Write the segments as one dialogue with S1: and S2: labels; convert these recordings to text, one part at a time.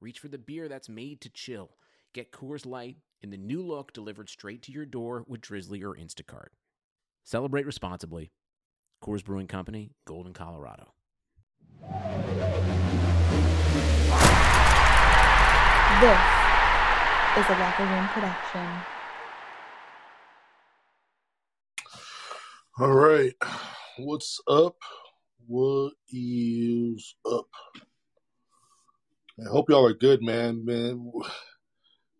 S1: reach for the beer that's made to chill. Get Coors Light in the new look delivered straight to your door with Drizly or Instacart. Celebrate responsibly. Coors Brewing Company, Golden, Colorado.
S2: This is a Locker Room production.
S3: All right. What's up? What is up? I hope y'all are good, man. Man, we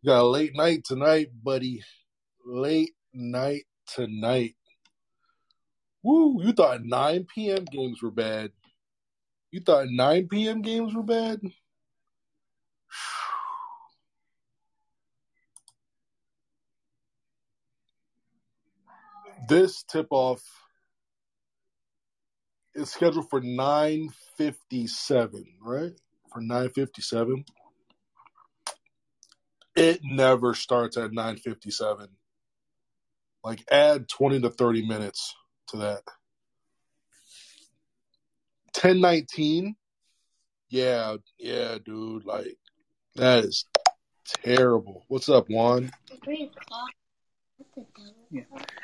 S3: got a late night tonight, buddy. Late night tonight. Woo! You thought 9 p.m. games were bad. You thought 9 p.m. games were bad? This tip off is scheduled for 9:57, right? For 9:57. It never starts at 9:57. Like add 20 to 30 minutes to that. 10:19. Yeah, yeah, dude, like that is terrible. What's up, Juan?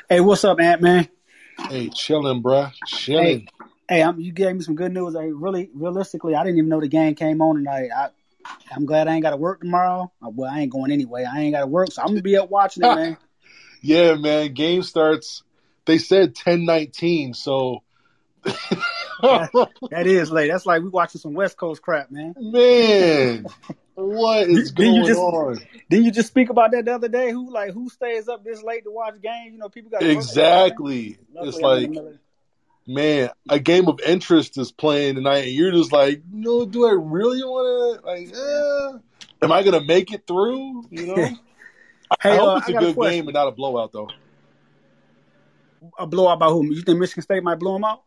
S4: Hey, what's up, Ant Man?
S3: Hey, chilling, bruh. Chilling.
S4: Hey, I'm, you gave me some good news. I really, realistically, I didn't even know the game came on tonight. I, I'm glad I ain't got to work tomorrow. Uh, Well, I ain't going anyway. I ain't got to work, so I'm gonna be up watching it, man.
S3: Yeah, man. Game starts. They said 10:19, so
S4: That is late. That's like we watching some West Coast crap, man.
S3: man, what is
S4: Didn't you
S3: going
S4: just-
S3: on?
S4: Didn't you just speak about that the other day? Who like who stays up this late to watch games? You know, people got
S3: Exactly. It's like. Man, a game of interest is playing tonight, and you're just like, no, do I really want to? Like, eh, am I gonna make it through? You know. I hope
S4: uh,
S3: it's
S4: I
S3: a
S4: a
S3: good
S4: question.
S3: game and not a blowout, though.
S4: a blowout by whom? You think Michigan State might blow them out?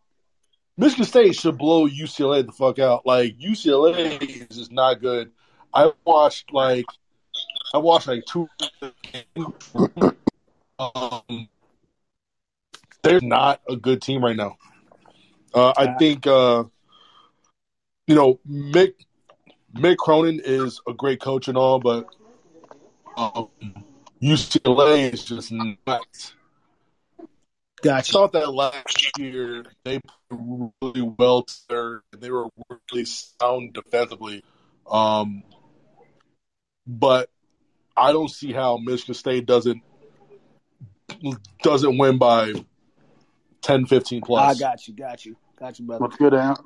S3: Michigan State should blow UCLA the fuck out. Like UCLA is just not good. I watched like I watched like two. Um, they're not a good team right now. Uh, I think uh, you know Mick Mick Cronin is a great coach and all, but um, UCLA is just not. I
S4: Gotcha.
S3: thought that last year they played really well together. They were really sound defensively. Um, but I don't see how Michigan State doesn't doesn't win by 10, 15 plus.
S4: I got you, got you, got you, brother.
S5: What's good, Ant?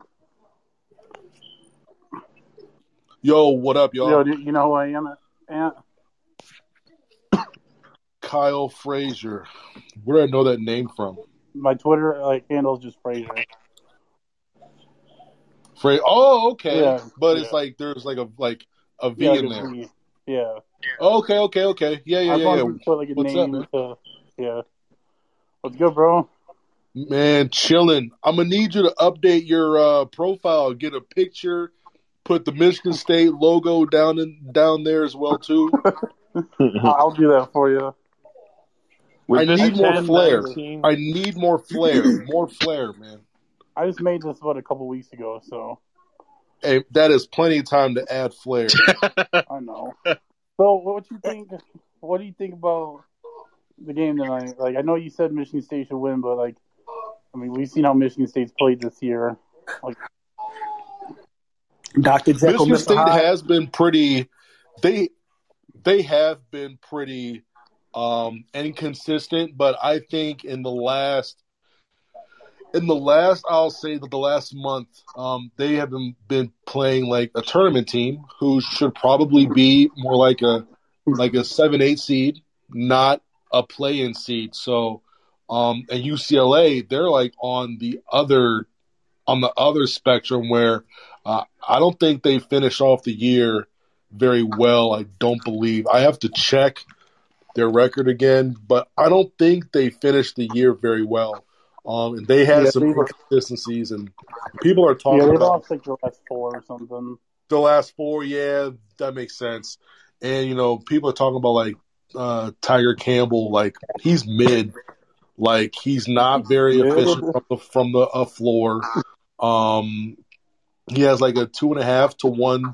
S3: Yo, what up, y'all?
S5: Yo, do you know who I am, Ant?
S3: Kyle Frazier. Where did I know that name from?
S5: My Twitter like handle's just Frazier.
S3: Fra- oh, okay.
S5: Yeah,
S3: but it's like there's like a like a V
S5: Yeah,
S3: in there.
S5: me. Yeah.
S3: Okay, okay, okay. Yeah, yeah,
S5: I
S3: yeah, yeah.
S5: put like a
S3: What's up, man?
S5: to yeah. What's good, bro?
S3: Man, chilling. I'm gonna need you to update your uh, profile, get a picture, put the Michigan State logo down in, down there as well too.
S5: I'll do that for you.
S3: I
S6: this
S3: need more flair.
S6: 19?
S3: I need more flair, more flair, man.
S5: I just made this about a couple weeks ago, so
S3: Hey, that is plenty of time to add flair.
S5: I know. So, what you think? What do you think about the game tonight? Like, I know you said Michigan State should win, but like, I mean, we've seen how Michigan State's played this year. Like,
S4: Dr. Jekyll,
S3: Michigan State
S4: Hyde.
S3: has been pretty. They they have been pretty um, inconsistent, but I think in the last in the last I'll say that the last month um, they have been, been playing like a tournament team who should probably be more like a like a seven eight seed, not a play in seed. So um, and UCLA they're like on the other on the other spectrum where uh, I don't think they finish off the year very well. I don't believe. I have to check their record again, but I don't think they finished the year very well. Um, and they had
S5: Yeah,
S3: some inconsistencies, and people are talking
S5: Yeah, they
S3: about
S5: lost like the last four or something.
S3: the last four. Yeah, that makes sense. And you know, people are talking about like uh, Tyger Campbell, like he's mid, like he's not very efficient from the from the uh, floor. Um, he has like a two and a half to one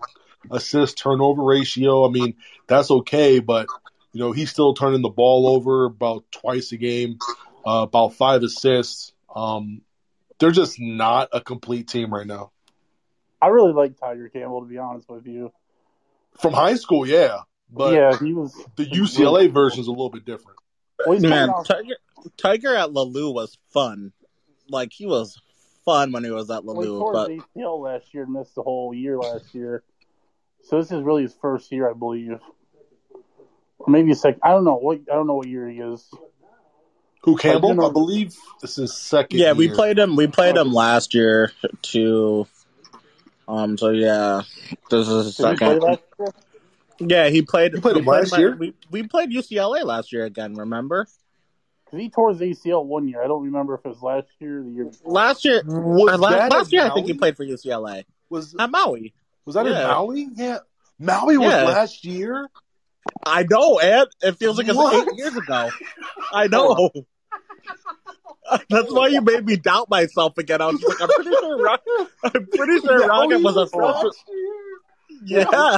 S3: assist turnover ratio. I mean, that's okay, but you know, he's still turning the ball over about twice a game, uh, about five assists. Um, they're just not a complete team right now.
S5: I really like Tyger Campbell to be honest with you.
S3: From high school, yeah, but
S5: yeah, he was
S3: the UCLA version is a little bit different.
S5: Well,
S6: Man,
S5: off-
S6: Tyger, Tyger at Laloo was fun. Like he was fun when he was at
S5: well, he
S6: Laloo, but
S5: his ACL last year missed the whole year last year. So this is really his first year, I believe, or maybe a second. I don't know what I don't know what year he is.
S3: Who Campbell?
S5: know-
S3: I believe this is second.
S6: yeah, we played him. We played him last year too. Um. So yeah, this is
S5: Did he play
S6: second.
S5: Last year?
S6: Yeah, he played.
S3: You played
S6: we
S3: him last
S6: my-
S3: year?
S6: We we played UCLA last year again. Remember?
S5: Because he tore his ACL one year. I don't remember if it was last year or the year.
S6: Last year,
S3: Was
S6: uh, last,
S3: that
S6: last
S3: at
S6: year I think he played for UCLA
S3: Was
S6: at Maui.
S3: was that in. Maui? Yeah, Maui was
S6: Yeah.
S3: last year.
S6: I know, Ed. It feels like it's eight years ago. I know. That's why you made me doubt myself again. I was like, I'm pretty sure. Rock, I'm pretty sure Rocket was a freshman.
S3: last year.
S6: Yeah,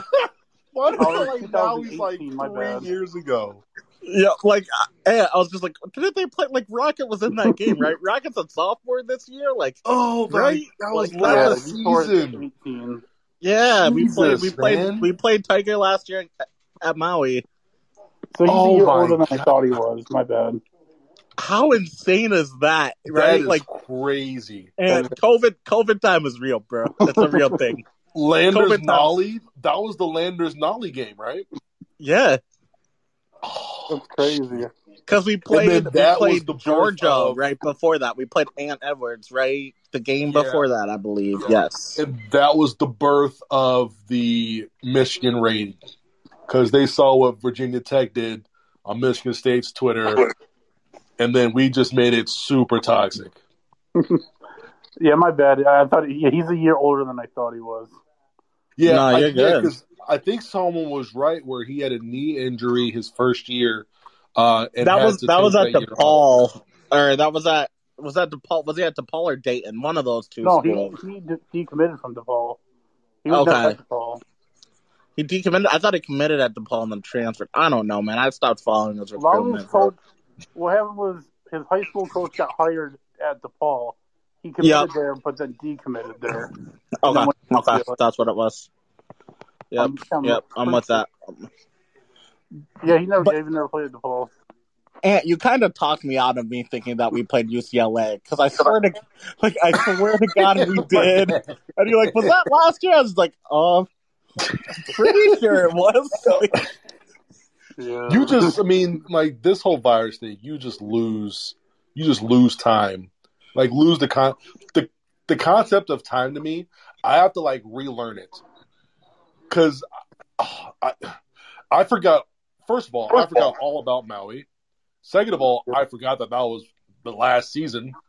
S3: Why do I feel like Maui's like three
S5: bad.
S3: years ago?
S6: yeah. Like, uh, I was just like, didn't they play? Like, Rocket was in that game, right? Rocket's a sophomore this year. Like,
S3: Oh,
S6: Right?
S3: right. That was
S6: Like,
S3: last
S5: he tore
S3: season.
S5: 18.
S6: yeah, we played. We played.
S3: man.
S6: We played Tyger last year at Maui.
S5: So he's
S3: Oh
S5: a year
S3: my
S5: older than I thought he was. My bad.
S6: How insane is that?
S3: That
S6: Right?
S3: is
S6: like,
S3: crazy.
S6: and COVID. COVID time is real, bro. That's a real thing.
S3: Landers
S6: COVID times.
S3: Nolley. That was the Landers Nolley game, right?
S6: Yeah.
S5: That's crazy.
S6: Because we played,
S3: then
S6: we played
S3: the
S6: Georgia
S3: of-
S6: right before that. We played Ant Edwards, right? The game
S3: Yeah.
S6: before that, I believe.
S3: Yeah.
S6: Yes.
S3: And that was the birth of the Michigan rating because they saw what Virginia Tech did on Michigan State's Twitter, and then we just made it super toxic.
S5: Yeah, my bad. I thought yeah, he's a year older than I thought he was.
S3: Yeah,
S6: No,
S3: I,
S6: you're
S3: yeah, I think someone was right where he had a knee injury his first year. Uh, and
S6: that was that was at
S3: year off.
S6: DePaul, or that was at was that DePaul? Was he at DePaul or Dayton? One of those two
S5: No, he
S6: schools.
S5: he de- decommitted from DePaul. He was
S6: Okay.
S5: at DePaul.
S6: He decommitted. I thought he committed at DePaul and then transferred. I don't know, man. I stopped following his
S5: Long's
S6: recruitment.
S5: coach. What happened was his high school coach got hired at DePaul. He committed
S6: Yep.
S5: there, but then decommitted there.
S6: Okay,
S5: And
S6: okay,
S5: went
S6: that's what it was. Yep,
S5: I'm- I'm
S6: yep. I'm with that.
S5: Yeah, he never
S6: But-
S5: even never played at DePaul.
S6: And you kind of talked me out of me thinking that we played UCLA because I swear to, like, I swear to God we did. And you're like, was that last year? I was like, um, I'm pretty sure it was. Like,
S5: Yeah.
S3: You just, I mean, like this whole virus thing, you just lose, you just lose time, like lose the con, the the concept of time to me. I have to like relearn it because uh, I, I forgot. First of all, I forgot all about Maui. Second of all, I forgot that that was the last season.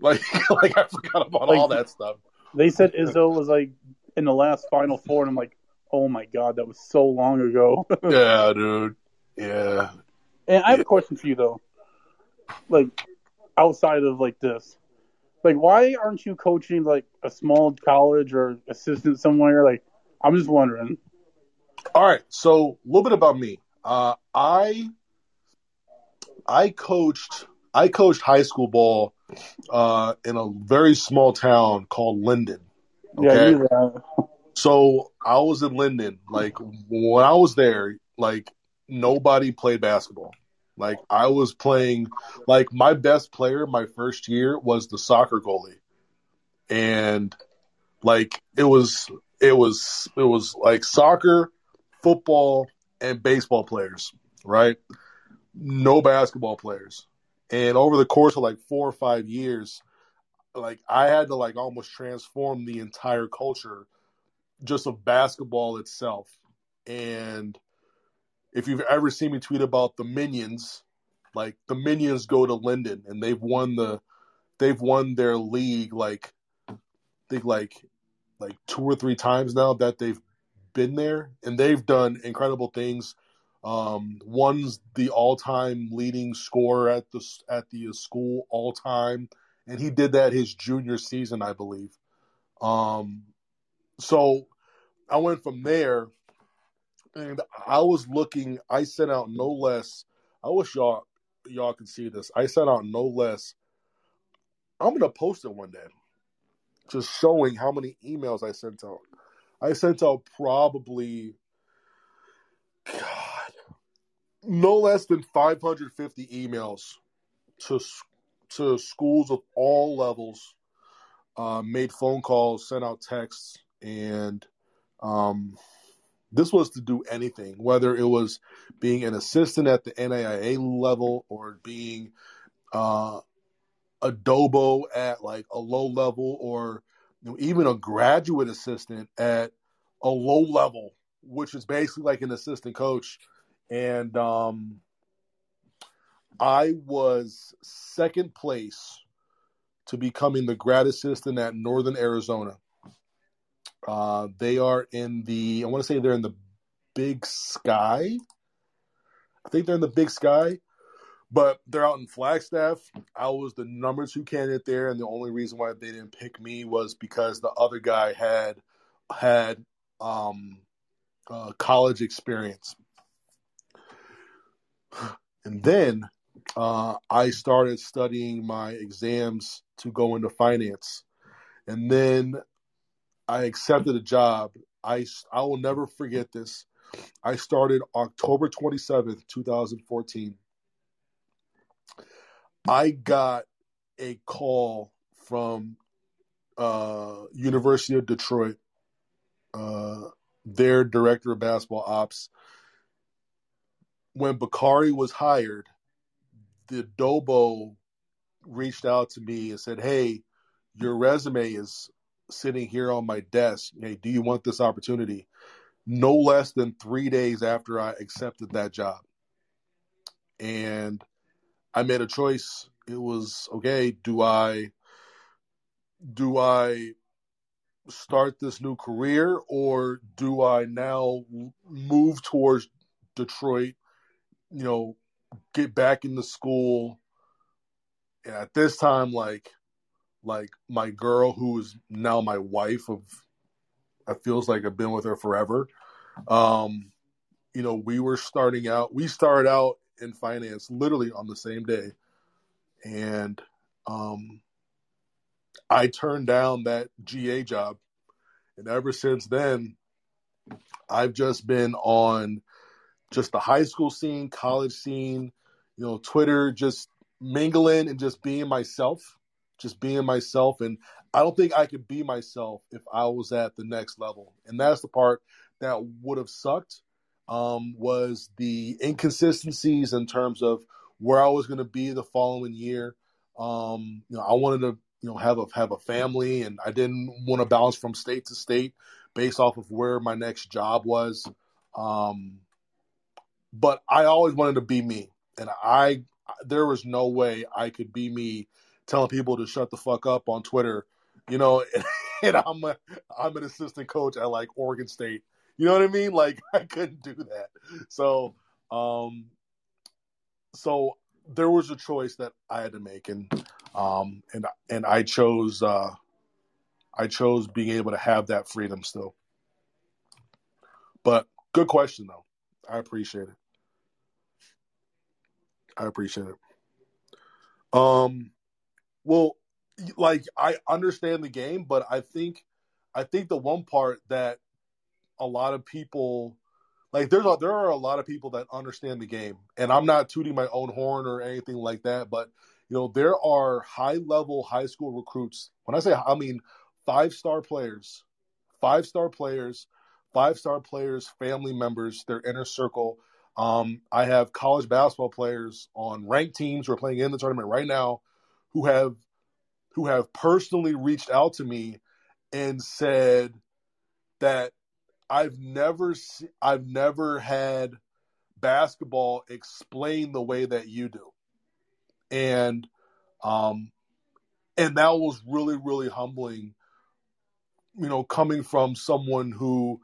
S3: Like, like I forgot about all that stuff.
S5: They said Izzo was like in the last Final Four, and I'm like, oh my god, that was so long ago.
S3: Yeah, dude. Yeah.
S5: and I have a question for you though, like outside of like this, like why aren't you coaching like a small college or assistant somewhere? Like, I'm just wondering.
S3: All right, so a little bit about me. Uh, I I coached I coached high school ball uh, in a very small town called Linden.
S5: Yeah,
S3: Okay.
S5: that.
S3: So I was in Linden. Like when I was there, like nobody played basketball. Like I was playing. Like my best player my first year was the soccer goalie, and like it was it was it was like soccer, football, and baseball players, right? No basketball players. And over the course of like four or five years, like I had to like almost transform the entire culture just of basketball itself. And if you've ever seen me tweet about the Minions, like the Minions go to Linden and they've won the they've won their league like I think like like two or three times now that they've been there and they've done incredible things. Um, one's the all-time leading scorer at the at the school all time, and he did that his junior season, I believe. Um, so I went from there, and I was looking. I sent out no less. I wish y'all y'all can see this. I sent out no less. I'm gonna post it one day, just showing how many emails I sent out. I sent out probably, God, no less than 550 emails to to schools of all levels. Uh, made phone calls, sent out texts, and um, this was to do anything, whether it was being an assistant at the NAIA level or being uh, a dobo at like a low level or you know, even a graduate assistant at a low level, which is basically like an assistant coach. And um, I was second place to becoming the grad assistant at Northern Arizona. Uh, they are in the, I want to say they're in the Big Sky. I think they're in the Big Sky, but they're out in Flagstaff. I was the number two candidate there, and the only reason why they didn't pick me was because the other guy had had um, uh, college experience. And then uh, I started studying my exams to go into finance. And then I accepted a job. I, I will never forget this. I started October 27th, 2014. I got a call from uh, University of Detroit, uh, their director of basketball ops. When Bacari was hired, the Dobo reached out to me and said, "Hey, your resume is sitting here on my desk. Hey, do you want this opportunity?" No less than three days after I accepted that job, and I made a choice. It was okay. Do I do I start this new career or do I now move towards Detroit? You know, get back into school. And at this time, like, like my girl who is now my wife of, it feels like I've been with her forever. Um, you know, we were starting out. We started out in finance literally on the same day, and um, I turned down that GA job, and ever since then, I've just been on just the high school scene, college scene, you know, Twitter, just mingling and just being myself, just being myself. And I don't think I could be myself if I was at the next level. And that's the part that would have sucked um, was the inconsistencies in terms of where I was going to be the following year. Um, you know, I wanted to, you know, have a have a family, and I didn't want to bounce from state to state based off of where my next job was. Um, but I always wanted to be me, and I there was no way I could be me telling people to shut the fuck up on Twitter, you know, and, and I'm a, I'm an assistant coach at like Oregon State. You know what I mean? Like I couldn't do that. So, um, so there was a choice that I had to make, and um, and and I chose uh, I chose being able to have that freedom still. But good question though. I appreciate it. I appreciate it. Um, well, like I understand the game, but I think I think the one part that a lot of people like there's a, there are a lot of people that understand the game, and I'm not tooting my own horn or anything like that, but you know there are high level high school recruits. When I say I mean five star players, five star players, five star players, family members, their inner circle. Um, I have college basketball players on ranked teams. Who are playing in the tournament right now who have who have personally reached out to me and said that I've never se- I've never had basketball explained the way that you do, and um, and that was really really humbling. You know, coming from someone who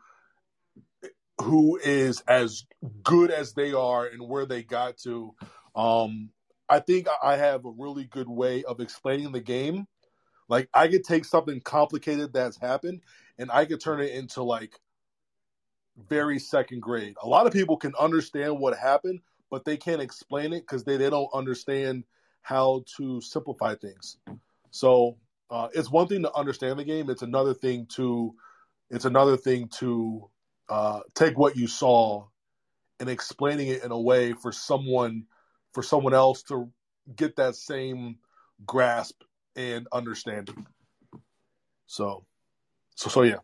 S3: who is as good as they are and where they got to. Um, I think I have a really good way of explaining the game. Like I could take something complicated that's happened and I could turn it into like very second grade. A lot of people can understand what happened, but they can't explain it because they, they don't understand how to simplify things. So uh, it's one thing to understand the game. It's another thing to it's another thing to uh, take what you saw and explaining it in a way for someone for someone else to get that same grasp and understanding. So, so, so yeah,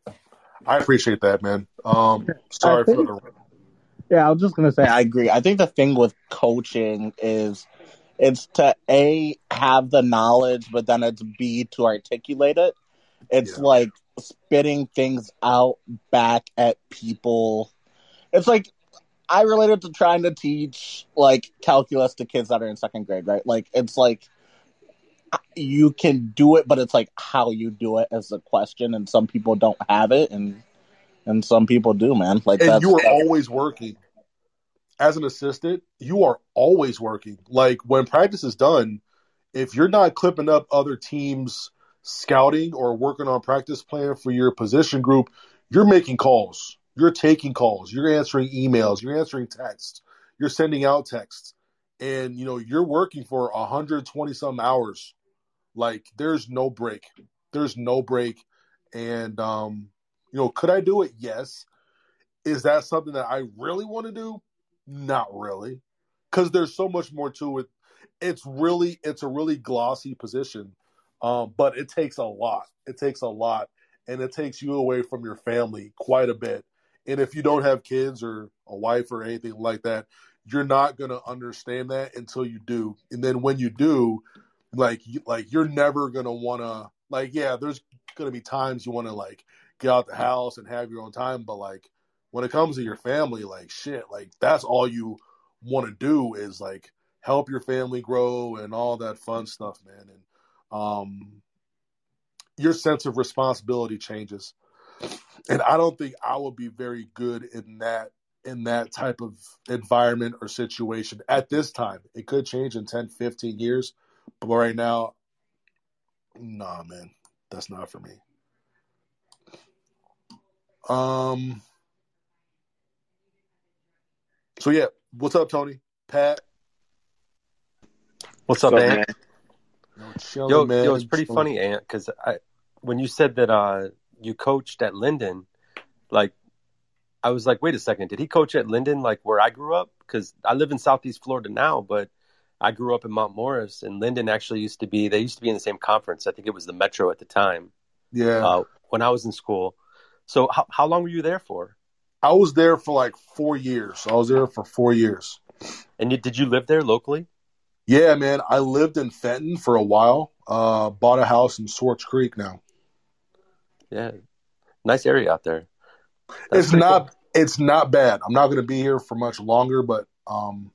S3: I appreciate that, man. Um, sorry
S6: think-
S3: for the.
S6: Yeah, I was just gonna say I agree. I think the thing with coaching is it's to A have the knowledge, but then it's B to articulate it. It's
S3: Yeah.
S6: like spitting things out back at people. It's like I related to trying to teach like calculus to kids that are in second grade, right? Like it's like uh, you can do it, but it's like how you do it is a question, and some people don't have it, and and some people do, man. Like
S3: and
S6: that's,
S3: you are always working as an assistant you are always working like when practice is done if you're not clipping up other teams scouting or working on practice plan for your position group you're making calls you're taking calls. You're answering emails. You're answering texts. You're sending out texts. And you know you're working for 120 some hours. Like there's no break. There's no break. And um you know could i do it? Yes. Is that something that I really want to do? Not really, because there's so much more to it. It's really, it's a really glossy position, um, but it takes a lot. It takes a lot, and it takes you away from your family quite a bit. And if you don't have kids or a wife or anything like that, you're not gonna understand that until you do. And then when you do, like, like you're never gonna wanna, like, yeah, there's gonna be times you want to like get out the house and have your own time, but like when it comes to your family, like shit, like that's all you want to do is like help your family grow and all that fun stuff, man. And um, your sense of responsibility changes. And I don't think I would be very good in that in that type of environment or situation at this time. It could change in 10, 15 years, but right now, nah, man, that's not for me. Um. So yeah, what's up, Tony? Pat,
S7: What's up,
S8: What's up,
S7: Ant?
S8: man?
S3: yo, chilling,
S7: Yo,
S3: man.
S7: yo, it's pretty funny, Ant, because I when you said that uh, you coached at Linden, like I was like, wait a second, did he coach at Linden, like where I grew up? Because I live in Southeast Florida now, but I grew up in Mount Morris, and Linden actually used to be. They used to be in the same conference. I think it was the Metro at the time
S3: Yeah,
S7: uh, when I was in school. So how how long were you there for?
S3: I was there for like four years. I was there for four years.
S7: And you, did you live there locally?
S3: Yeah, man. I lived in Fenton for a while. Uh, bought a house in Swartz Creek now.
S7: Yeah, nice area out there. That's
S3: it's not.
S7: cool.
S3: It's not bad. I'm not going to be here for much longer, but um,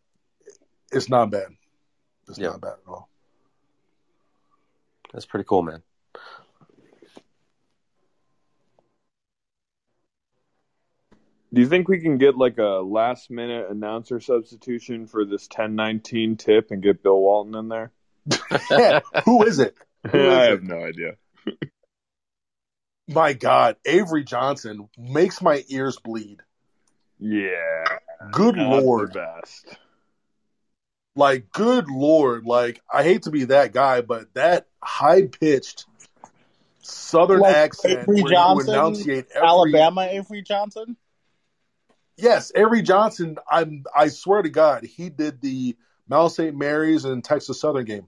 S3: it's not bad. It's
S7: Yeah.
S3: not bad at all.
S7: That's pretty cool, man.
S8: Do you think we can get like a last minute announcer substitution for this 1019 tip and get Bill Walton in there?
S3: Who is it? Who is
S8: I
S3: it?
S8: have no idea.
S3: My God, Avery Johnson makes my ears bleed.
S8: Yeah.
S3: Good
S8: not
S3: lord.
S8: The best.
S3: Like, good lord. Like, I hate to be that guy, but that high pitched southern
S6: Like
S3: accent
S6: Avery
S3: where you enunciate every
S6: Alabama Avery Johnson.
S3: Yes, Avery Johnson. I'm. I swear to God, he did the Mount St. Mary's and Texas Southern game.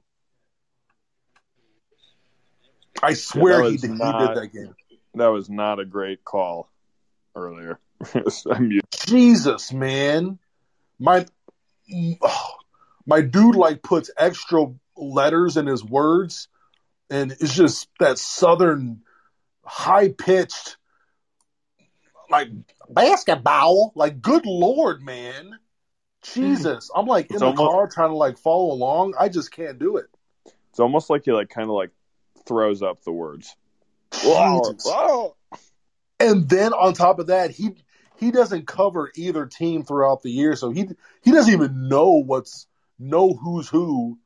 S3: I swear
S8: that
S3: he did.
S8: not-
S3: He did that game.
S8: That was not a great call earlier.
S3: Jesus, man, my oh, my dude like puts extra letters in his words, and it's just that southern high pitched. like basketball. Like, good lord, man. Jesus. I'm like in
S8: It's
S3: the
S8: almost-
S3: car trying to like follow along. I just can't do it.
S8: It's almost like he like kind of like throws up the words. Whoa.
S3: And then on top of that, he he doesn't cover either team throughout the year, so he he doesn't even know what's know who's who.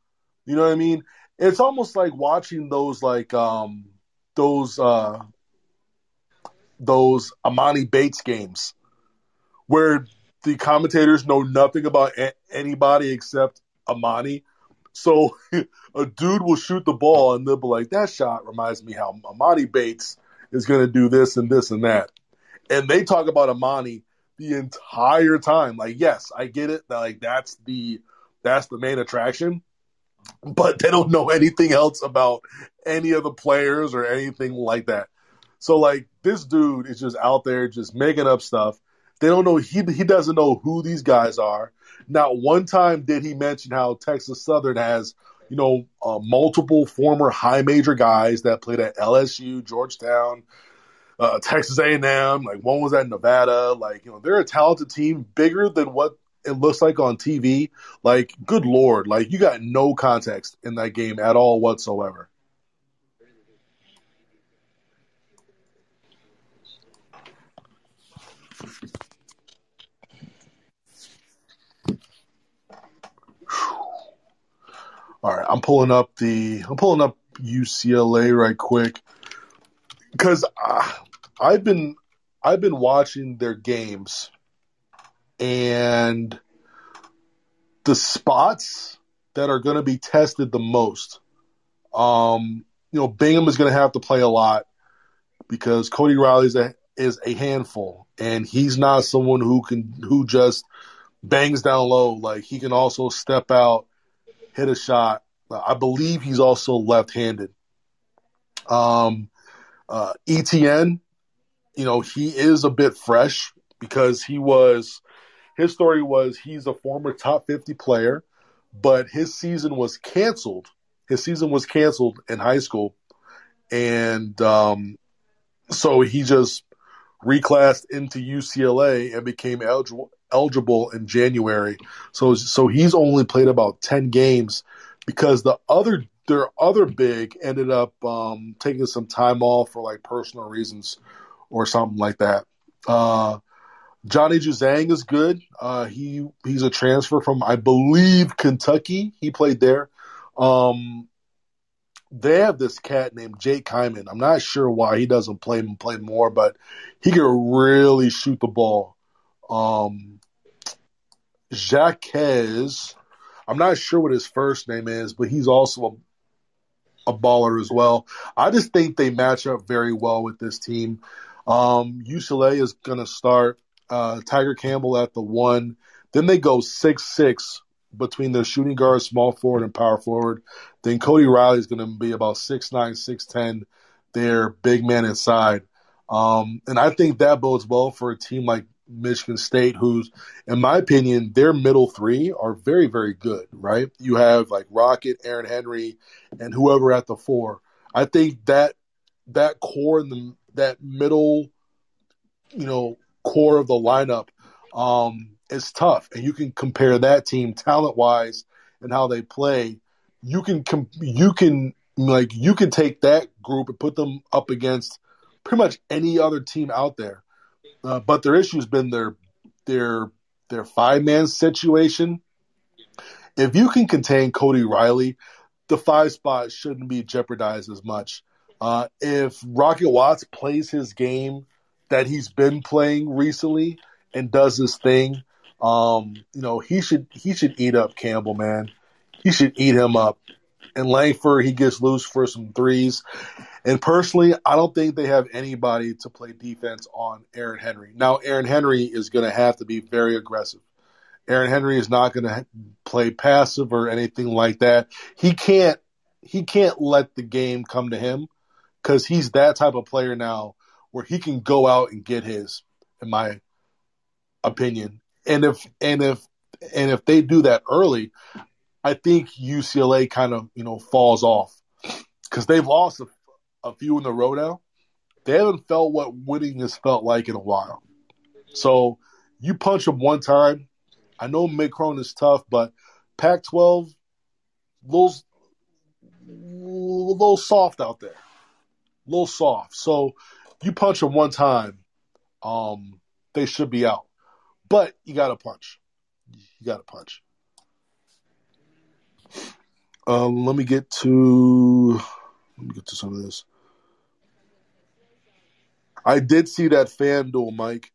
S3: You know what I mean? It's almost like watching those like um those uh those Emoni Bates games where the commentators know nothing about a- anybody except Emoni. So a dude will shoot the ball and they'll be like, "That shot reminds me how Emoni Bates is going to do this and this and that," and they talk about Emoni the entire time. Like, yes, I get it. Like that's the that's the main attraction, but they don't know anything else about any of the players or anything like that. So like this dude is just out there just making up stuff. They don't know he he doesn't know who these guys are. Not one time did he mention how Texas Southern has, you know, uh, multiple former high major guys that played at LSU, Georgetown, uh, Texas A&M. Like one was at Nevada. Like you know, they're a talented team, bigger than what it looks like on TV. Like, good lord, like you got no context in that game at all whatsoever. All right, I'm pulling up the I'm pulling up UCLA right quick because uh, I've been I've been watching their games and the spots that are going to be tested the most. Um, you know, Bingham is going to have to play a lot because Cody Riley is a is a handful, and he's not someone who can who just bangs down low. Like he can also step out, hit a shot. I believe he's also left-handed. Um, uh, Etienne, you know, he is a bit fresh because he was. His story was he's a former top 50 player, but his season was canceled. His season was canceled in high school, and um, so he just reclassed into UCLA and became eligible eligible in January. So so he's only played about 10 games because the other their other big ended up um, taking some time off for like personal reasons or something like that. Uh, Johnny Juzang is good. Uh, he he's a transfer from I believe Kentucky. He played there. Um, they have this cat named Jake Hyman. I'm not sure why he doesn't play play more, but he can really shoot the ball. Um, Jaquez, I'm not sure what his first name is, but he's also a, a baller as well. I just think they match up very well with this team. Um, UCLA is going to start uh, Tyger Campbell at the one. Then they go six six between their shooting guard, small forward, and power forward. Then Cody Riley is going to be about six nine, six ten. Their big man inside, um, and I think that bodes well for a team like Michigan State, who's, in my opinion, their middle three are very, very good. Right? You have like Rocket, Aaron Henry, and whoever at the four. I think that that core in the that middle, you know, core of the lineup um, is tough, and you can compare that team talent wise and how they play. You can you can like you can take that group and put them up against pretty much any other team out there. Uh, but their issue has been their their their five man situation. If you can contain Cody Riley, the five spot shouldn't be jeopardized as much. Uh, if Rocket Watts plays his game that he's been playing recently and does his thing, um, you know, he should he should eat up Campbell, man. He should eat him up. And Langford, he gets loose for some threes. And personally, I don't think they have anybody to play defense on Aaron Henry. Now, Aaron Henry is going to have to be very aggressive. Aaron Henry is not going to play passive or anything like that. He can't he can't let the game come to him because he's that type of player now where he can go out and get his, in my opinion. And if and if and if they do that early, I think UCLA kind of you know falls off because they've lost a, a few in the row now. They haven't felt what winning has felt like in a while. So you punch him one time. I know Macron is tough, but Pac-12, little, little soft out there, little soft. So you punch them one time, um, they should be out. But you got to punch. You got to punch. Um, let me get to let me get to some of this. I did see that FanDuel, Mike.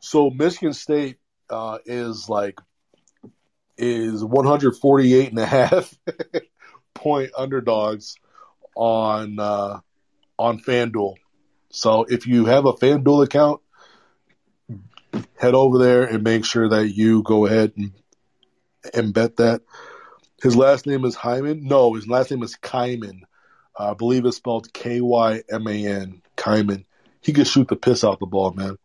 S3: So Michigan State uh, is like is 148 and a half point underdogs on uh, on FanDuel. So if you have a FanDuel account, head over there and make sure that you go ahead and, and bet that. His last name is Hyman. No, his last name is Kyman. Uh, I believe it's spelled K Y M A N. Kyman. He could shoot the piss out the ball, man.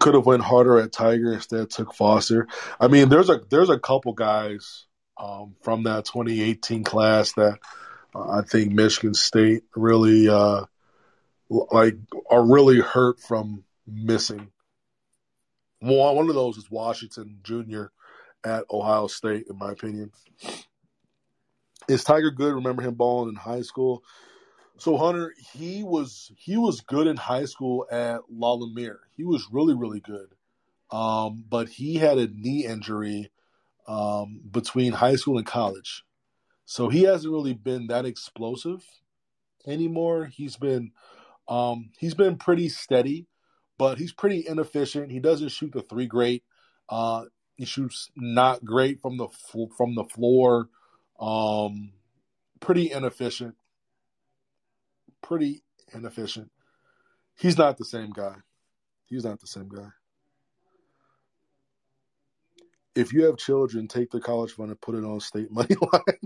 S3: Could have went harder at Tyger instead of took Foster. I mean, there's a there's a couple guys um, from that 2018 class that uh, I think Michigan State really uh, like are really hurt from missing. One one of those is Washington Jr. at Ohio State, in my opinion. Is Tyger good? Remember him balling in high school. So Hunter, he was he was good in high school at La Lumiere. He was really really good, um, but he had a knee injury um, between high school and college, so he hasn't really been that explosive anymore. He's been um, he's been pretty steady, but he's pretty inefficient. He doesn't shoot the three great. Uh, he shoots not great from the from the floor. Um, pretty inefficient. Pretty inefficient. He's not the same guy. He's not the same guy. If you have children, take the college fund and put it on state money line.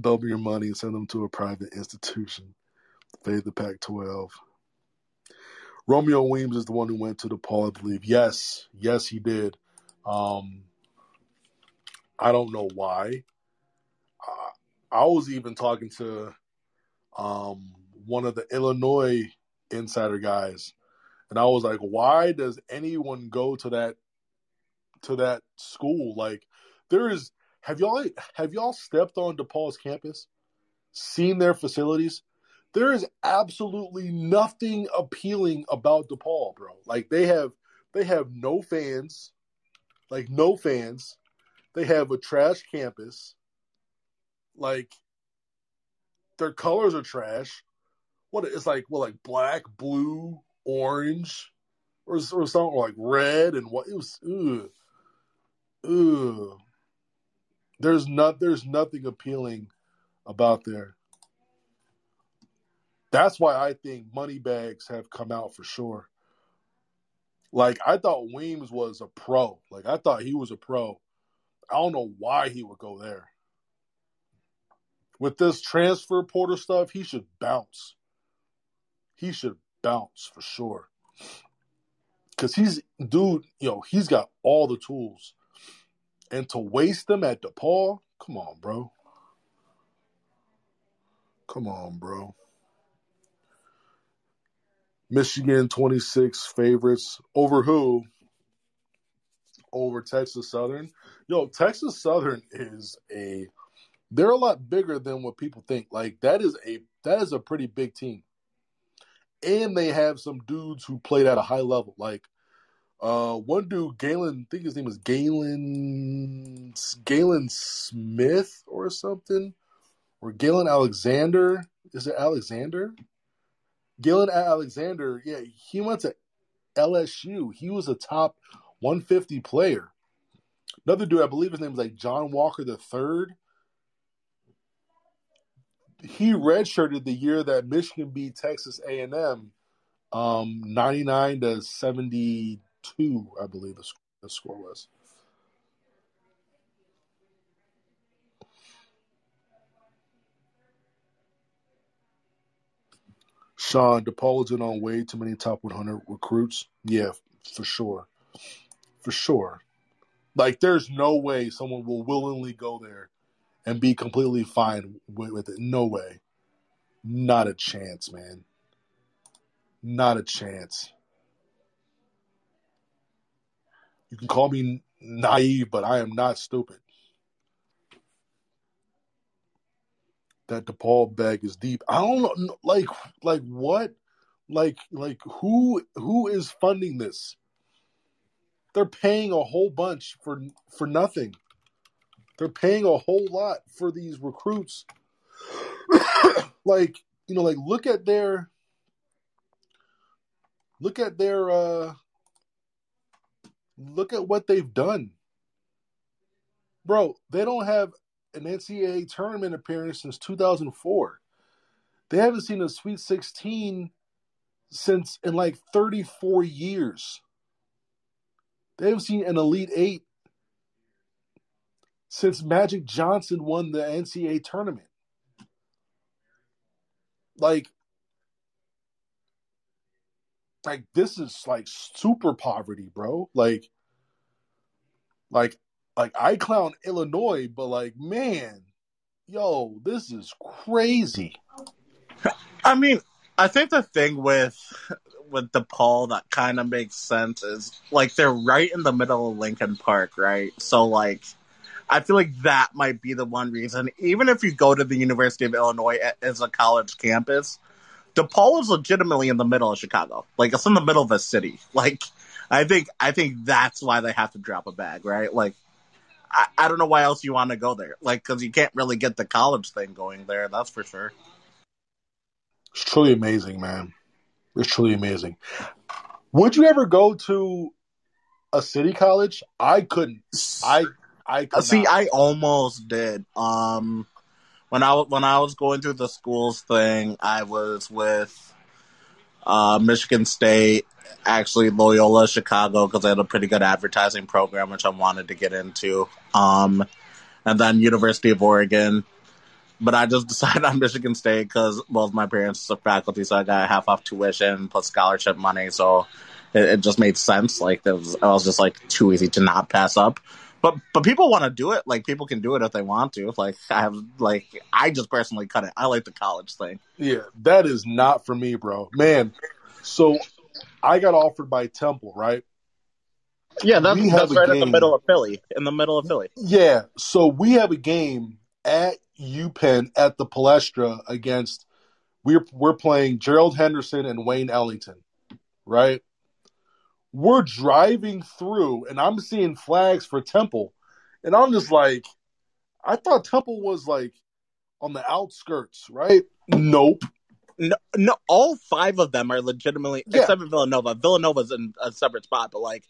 S3: Double your money and send them to a private institution. Fade the Pac 12. Romeo Weems is the one who went to DePaul, I believe. Yes, yes, he did. Um, I don't know why. I, I was even talking to um, one of the Illinois insider guys, and I was like, "Why does anyone go to that to that school? Like, there is have y'all have y'all stepped on DePaul's campus, seen their facilities? There is absolutely nothing appealing about DePaul, bro. Like they have they have no fans, like no fans. They have a trash campus. Like their colors are trash. What it's like? Well, like black, blue, orange, or or something like red and what? It was ugh. There's not. There's nothing appealing about there. That's why I think money bags have come out for sure. Like I thought Weems was a pro. Like I thought he was a pro. I don't know why he would go there. With this transfer portal stuff, he should bounce. He should bounce for sure. Cause he's dude, you know, he's got all the tools. And to waste them at DePaul, come on, bro. Come on, bro. Michigan 26 favorites over who? Over Texas Southern. Yo, Texas Southern is a they're a lot bigger than what people think. Like that is a that is a pretty big team. And they have some dudes who played at a high level. Like uh one dude, Galen, I think his name is Galen Galen Smith or something. Or Galen Alexander. Is it Alexander? Galen Alexander, yeah, he went to LSU. He was a top 150 player. Another dude, I believe his name is like John Walker the third. He redshirted the year that Michigan beat Texas A&M, um, 99 to 72, I believe the, the score was. Sean, DePaul is in on way too many top 100 recruits. Yeah, for sure. For sure. Like, there's no way someone will willingly go there and be completely fine with, with it. No way. Not a chance, man. Not a chance. You can call me naive, but I am not stupid. That DePaul bag is deep. I don't know, like, like what, like, like who, who is funding this? They're paying a whole bunch for for nothing. They're paying a whole lot for these recruits. like, you know, like look at their look at their uh look at what they've done. Bro, they don't have an NCAA tournament appearance since 2004. They haven't seen a Sweet 16 since in like 34 years. They haven't seen an Elite Eight since Magic Johnson won the NCAA tournament. Like, like this is like super poverty, bro. Like, like, like I clown Illinois, but like, man, yo, this is crazy.
S6: I mean, I think the thing with with DePaul that kind of makes sense is like they're right in the middle of Lincoln Park, right? So like, I feel like that might be the one reason. Even if you go to the University of Illinois as a college campus, DePaul is legitimately in the middle of Chicago. Like it's in the middle of a city. Like I think I think that's why they have to drop a bag, right? Like. I, I don't know why else you want to go there, like because you can't really get the college thing going there. That's for sure.
S3: It's truly amazing, man. It's truly amazing. Would you ever go to a city college? I couldn't. I I could
S6: see.
S3: not.
S6: I almost did. Um, when I when I was going through the schools thing, I was with uh, Michigan State, actually Loyola Chicago, because they had a pretty good advertising program, which I wanted to get into. Um, and then University of Oregon. But I just decided on Michigan State because both my parents are faculty, so I got half off tuition plus scholarship money. So it, it just made sense. Like it was, it was just like too easy to not pass up. But but people want to do it. Like people can do it if they want to. Like I have like I just personally cut it. I like the college thing.
S3: Yeah, that is not for me, bro. Man, so I got offered by Temple, right?
S6: Yeah, that's, that's
S3: a
S6: right in the middle of Philly. In the middle of Philly.
S3: Yeah, so we have a game at UPenn at the Palestra against we're we're playing Gerald Henderson and Wayne Ellington, right? We're driving through and I'm seeing flags for Temple, and I'm just like, I thought Temple was like on the outskirts, right? Nope.
S6: No, no, all five of them are legitimately
S3: Yeah.
S6: except for Villanova. Villanova's in a separate spot, but like,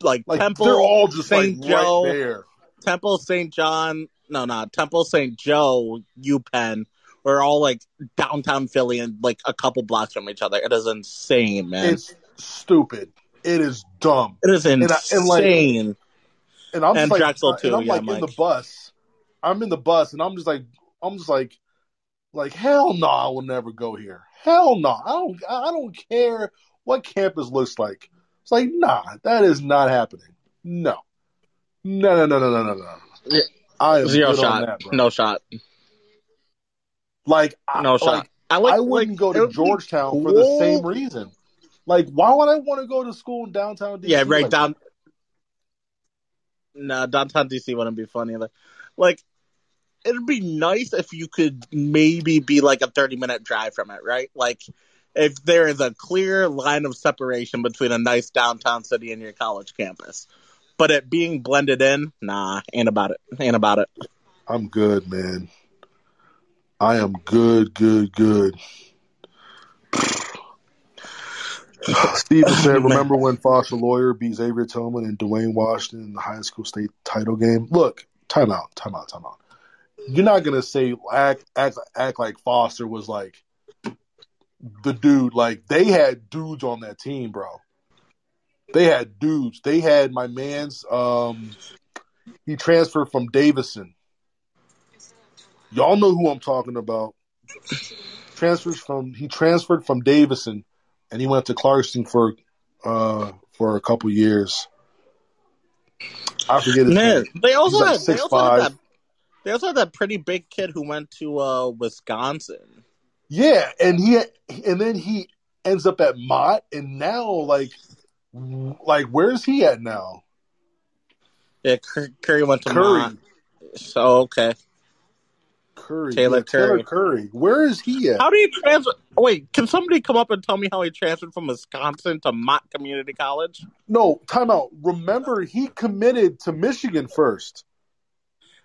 S6: like,
S3: Like
S6: Temple,
S3: they're all just
S6: St.
S3: like
S6: Joe,
S3: right there.
S6: Temple, St. John, no, no, Temple, St. Joe, UPenn. We're all like downtown Philly and like a couple blocks from each other. It is insane, man.
S3: It's stupid. It is dumb.
S6: it is
S3: and I-
S6: insane.
S3: and, like, And I'm just
S6: And
S3: like,
S6: Drexel,
S3: and I'm
S6: yeah,
S3: like in the bus. I'm in the bus, and I'm just like, I'm just like, like hell no, I will never go here. Hell no, I don't, I don't care what campus looks like. It's like, nah, that is not happening. No, no, no, no, no, no, no, no. I
S6: Zero shot.
S3: that,
S6: no shot.
S3: like, I,
S6: No shot.
S3: like,
S6: I like.
S3: I wouldn't
S6: like,
S3: go to Georgetown for the same reason. Like, why would I want to go to school in downtown DC?
S6: Yeah, right
S3: Like,
S6: down. No, downtown DC wouldn't be funny. Like, like, it'd be nice if you could maybe be like a thirty minute drive from it, right? Like, if there is a clear line of separation between a nice downtown city and your college campus. But it being blended in, nah, ain't about it. Ain't about it.
S3: I'm good, man. I am good, good, good. Steven said, "Remember when Foster Loyer beat Xavier Tillman and Duane Washington in the high school state title game? Look, time out, time out, time out. You're not gonna say act act act like Foster was like the dude. Like they had dudes on that team, bro. They had dudes. They had my man's. Um, he transferred from Davison. Y'all know who I'm talking about. Transfers from he transferred from Davison, and he went to Clarkston for uh for a couple years. I forget his
S6: Man,
S3: name.
S6: they also
S3: like
S6: had, they
S3: six
S6: also had that They also had that pretty big kid who went to uh, Wisconsin.
S3: Yeah, and he and then he ends up at Mott, and now like like where's he at now?
S6: Yeah, Currie went to Currie. So okay.
S3: Currie,
S6: Taylor
S3: yeah, Taylor
S6: Currie.
S3: Currie. Where is he at?
S6: How do you transfer? Wait, can somebody come up and tell me how he transferred from Wisconsin to Mott Community College?
S3: No, time out. Remember, he committed to Michigan first.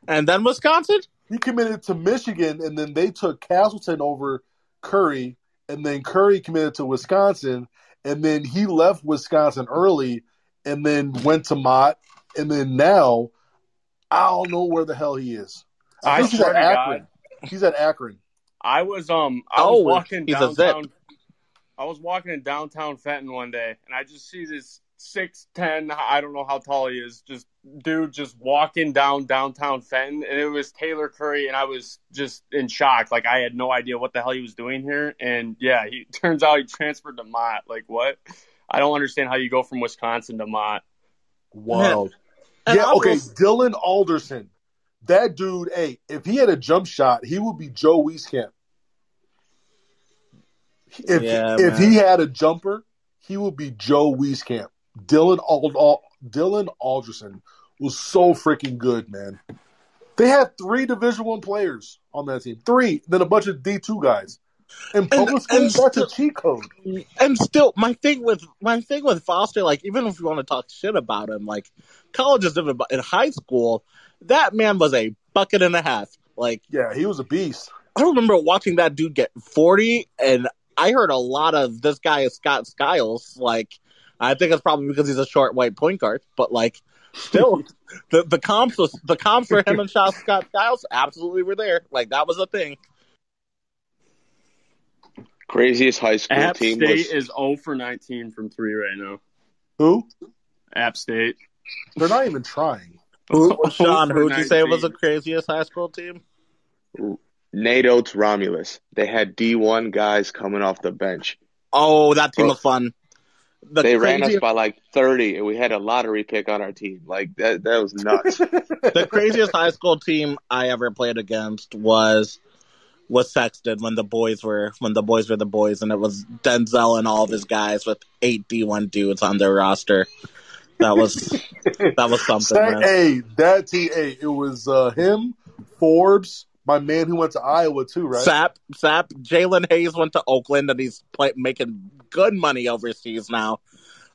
S6: And then Wisconsin?
S3: He committed to Michigan, and then they took Castleton over Currie, and then Currie committed to Wisconsin, and then he left Wisconsin early, and then went to Mott, and then now I don't know where the hell he is. I
S9: I
S3: he's at
S9: to
S3: Akron. He's at Akron.
S9: I was um I
S6: Oh,
S9: was walking
S6: he's a zip.
S9: downtown. I was walking in downtown Fenton one day, and I just see this six ten. I don't know how tall he is. Just dude, just walking down downtown Fenton, and it was Taylor Currie, and I was just in shock. Like I had no idea what the hell he was doing here, and yeah, he turns out he transferred to Mott. Like what? I don't understand how you go from Wisconsin to Mott.
S3: Wild.
S6: And
S3: yeah, okay.
S6: was-
S3: Dylan Alderson. That dude, hey, if he had a jump shot, he would be Joe Wieskamp. If
S6: Yeah,
S3: if
S6: man.
S3: he had a jumper, he would be Joe Wieskamp. Dylan Ald- Al- Dylan Alderson was so freaking good, man. They had three Division One players on that team, three, then a bunch of D two guys. In public school,
S6: and
S3: that's a cheat code.
S6: and still my thing with my thing with Foster, like even if you want to talk shit about him, like college is different, but in high school, that man was a bucket and a half. Like
S3: Yeah, he was a beast.
S6: I remember watching that dude get forty, and I heard a lot of this guy is Scott Skiles. Like I think it's probably because he's a short white point guard, but like still the the comps was the comps for him and Scott Scott Skiles absolutely were there. Like that was a thing.
S10: Craziest high school
S9: App
S10: team
S9: State
S10: was
S9: is 0 for 19 from three right now.
S3: Who?
S9: App State.
S3: They're not even trying.
S6: Who,
S9: Oh,
S6: Sean, who'd you say was the craziest high school team?
S10: Nate Oats Romulus. They had D1 guys coming off the bench.
S6: Oh, that team
S10: Bro.
S6: was fun. The
S10: they ran us by like 30, and we had a lottery pick on our team. Like, that, that was nuts.
S6: the craziest high school team I ever played against was was Sexton when the boys were when the boys were the boys and it was Denzel and all of his guys with eight D one dudes on their roster. That was that was something,
S3: Say,
S6: man.
S3: hey, that T A. It was uh, him, Forbes, my man who went to Iowa too, right?
S6: Sap Sap Jalen Hayes went to Oakland and he's play, making good money overseas now.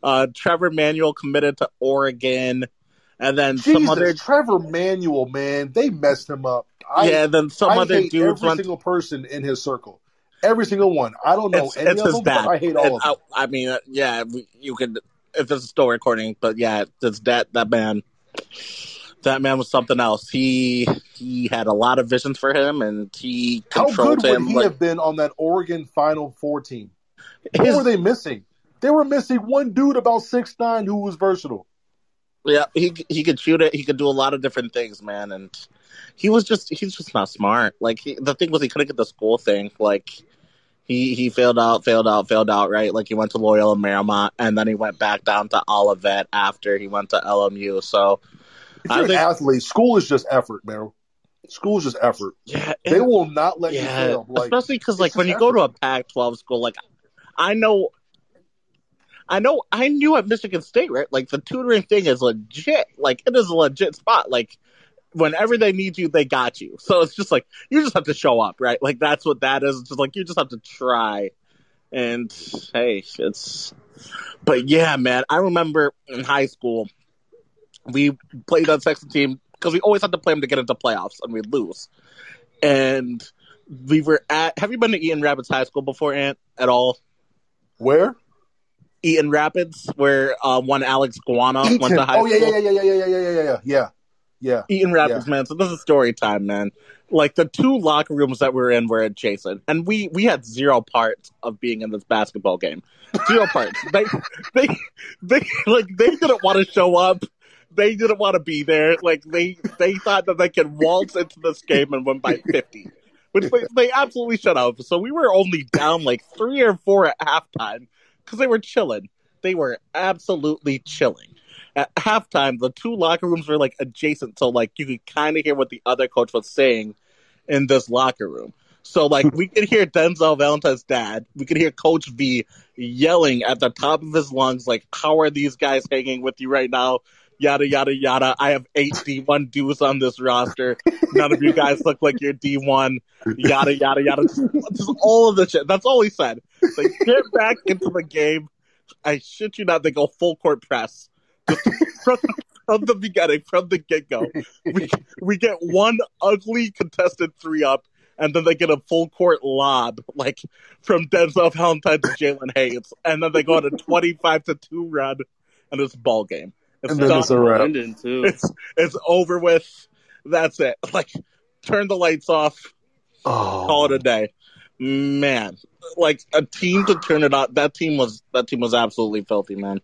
S6: Uh, Trevor Manuel committed to Oregon, and then some other
S3: Trevor Manuel, man, they messed him up. I,
S6: yeah, then some
S3: I
S6: other dude.
S3: every single person in his circle. Every single one. I don't know
S6: it's,
S3: any
S6: it's
S3: of
S6: his
S3: them,
S6: dad.
S3: I hate all of them.
S6: I, I mean, uh, yeah, you could if this is still recording, but yeah, it's that that man. That man was something else. He he had a lot of visions for him, and he
S3: How
S6: controlled
S3: good would
S6: him.
S3: he
S6: Like
S3: have been on that Oregon Final Four team? What
S6: his,
S3: were they missing? They were missing one dude about six nine who was versatile.
S6: yeah, he he could shoot it. He could do a lot of different things, man. And he was just he's just not smart. Like he, the thing was, he couldn't get the school thing. Like he he failed out, failed out, failed out. Right, like he went to Loyola Marymount, and then he went back down to Olivet after he went to LMU. So
S3: If you're an
S6: think-
S3: athlete, school is just effort, man. School is just effort.
S6: yeah,
S3: They will not let you
S6: yeah,
S3: fail. Like,
S6: especially because like when you go to a Pac-12 school, like I know, I know, I knew at Michigan State, right? Like the tutoring thing is legit. Like it is a legit spot. Like whenever they need you, they got you. So it's just like you just have to show up, right? Like that's what that is. It's just like you just have to try. And hey, it's. But yeah, man, I remember in high school, we played on Sexton team because we always had to play them to get into playoffs, and we'd lose. And we were at. Have you been to Eaton Rapids High School before, Ant? At all?
S3: Where?
S6: Eaton Rapids, where uh, one Alex Guana went to high
S3: Oh yeah,
S6: school.
S3: yeah, yeah, yeah, yeah, yeah, yeah, yeah, yeah, yeah, yeah.
S6: Eaton Rapids, man. So this is story time, man. Like the two locker rooms that we were in were adjacent, and we we had zero parts of being in this basketball game. Zero parts. They they they like they didn't want to show up. They didn't want to be there. Like they they thought that they could waltz into this game and win by fifty, which they, they absolutely shut up. So we were only down like three or four at halftime because they were chilling. They were absolutely chilling. at halftime, the two locker rooms were like adjacent, so like you could kind of hear what the other coach was saying in this locker room. So like we could hear Denzel Valentine's dad, we could hear Coach V yelling at the top of his lungs, like, "How are these guys hanging with you right now?" Yada yada yada. I have eight D1 dudes on this roster. None of you guys look like you're D1. Yada yada yada. Just, just all of the shit. That's all he said. Like get back into the game. I shit you not, they go full court press. From, from the beginning, from the get go. We we get one ugly contested three up, and then they get a full court lob, like from Denzel Valentine to Jalen Hayes, and then they go on a twenty five to two run, and it's ball game. It's
S3: And then it's a wrap.
S9: London too.
S6: It's it's over with. That's it. Like turn the lights off, call it a
S3: Oh,
S6: day. Man, like a team to turn it on. That team was that team was absolutely filthy, man.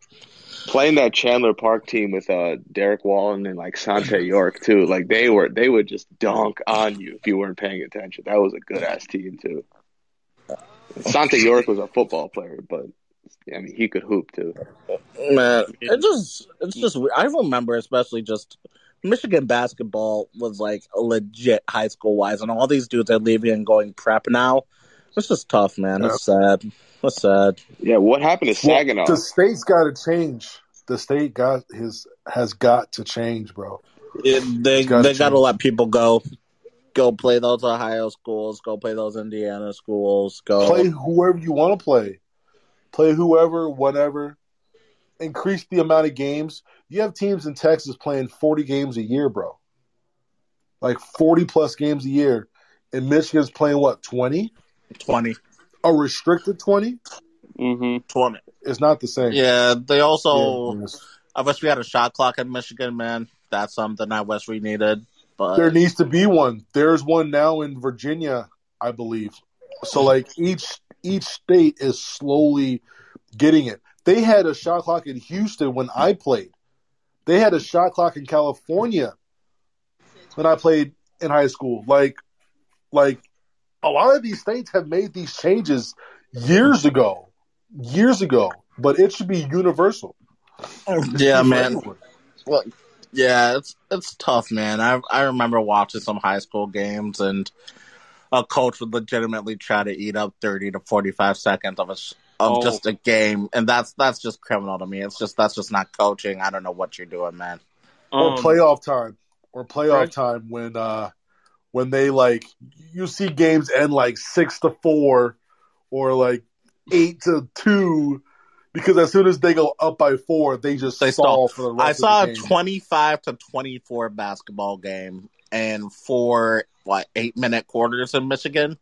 S10: Playing that Chandler Park team with uh Derek Wallen and like Sante York too, like they were they would just dunk on you if you weren't paying attention. That was a good ass team too. Sante York was a football player, but I mean he could hoop too.
S6: Man, it just it's just. I remember especially just Michigan basketball was like legit high school wise, and all these dudes are leaving and going prep now. It's just tough, man. It's sad. It's sad.
S10: Yeah, what happened to
S3: Well,
S10: Saginaw?
S3: the state's got to change. The state got his has got to change, bro.
S6: It, they
S3: gotta
S6: they got to let people go. Go play those Ohio schools. Go play those Indiana schools. Go.
S3: Play whoever you want to play. Play whoever, whatever. Increase the amount of games. You have teams in Texas playing 40 games a year, bro. Like 40 plus games a year. And Michigan's playing what, 20?
S6: 20.
S3: A restricted 20?
S9: hmm
S6: 20.
S3: It's not the same.
S6: Yeah, they also.
S3: Yeah.
S6: I wish we had a shot clock in Michigan, man. That's something I wish we needed. But
S3: There needs to be one. There's one now in Virginia, I believe. So like each each state is slowly getting it. They had a shot clock in Houston when I played. They had a shot clock in California when I played in high school. Like like a lot of these states have made these changes years ago. Years ago. But it should be universal.
S6: yeah, man. Well, yeah, it's it's tough, man. I I remember watching some high school games, and a coach would legitimately try to eat up thirty to forty five seconds of a of
S9: Oh.
S6: just a game, and that's that's just criminal to me. It's just that's just not coaching. I don't know what you're doing, man.
S3: or
S9: Um,
S3: playoff time or playoff
S9: Right.
S3: time when uh when they like you see games end like six to four or like eight to two because as soon as they go up by four they just
S6: They
S3: stall
S6: stall.
S3: for the
S6: I
S3: rest
S6: saw
S3: of
S6: a
S3: the game.
S6: twenty five to twenty four basketball game, and for what eight minute quarters in Michigan,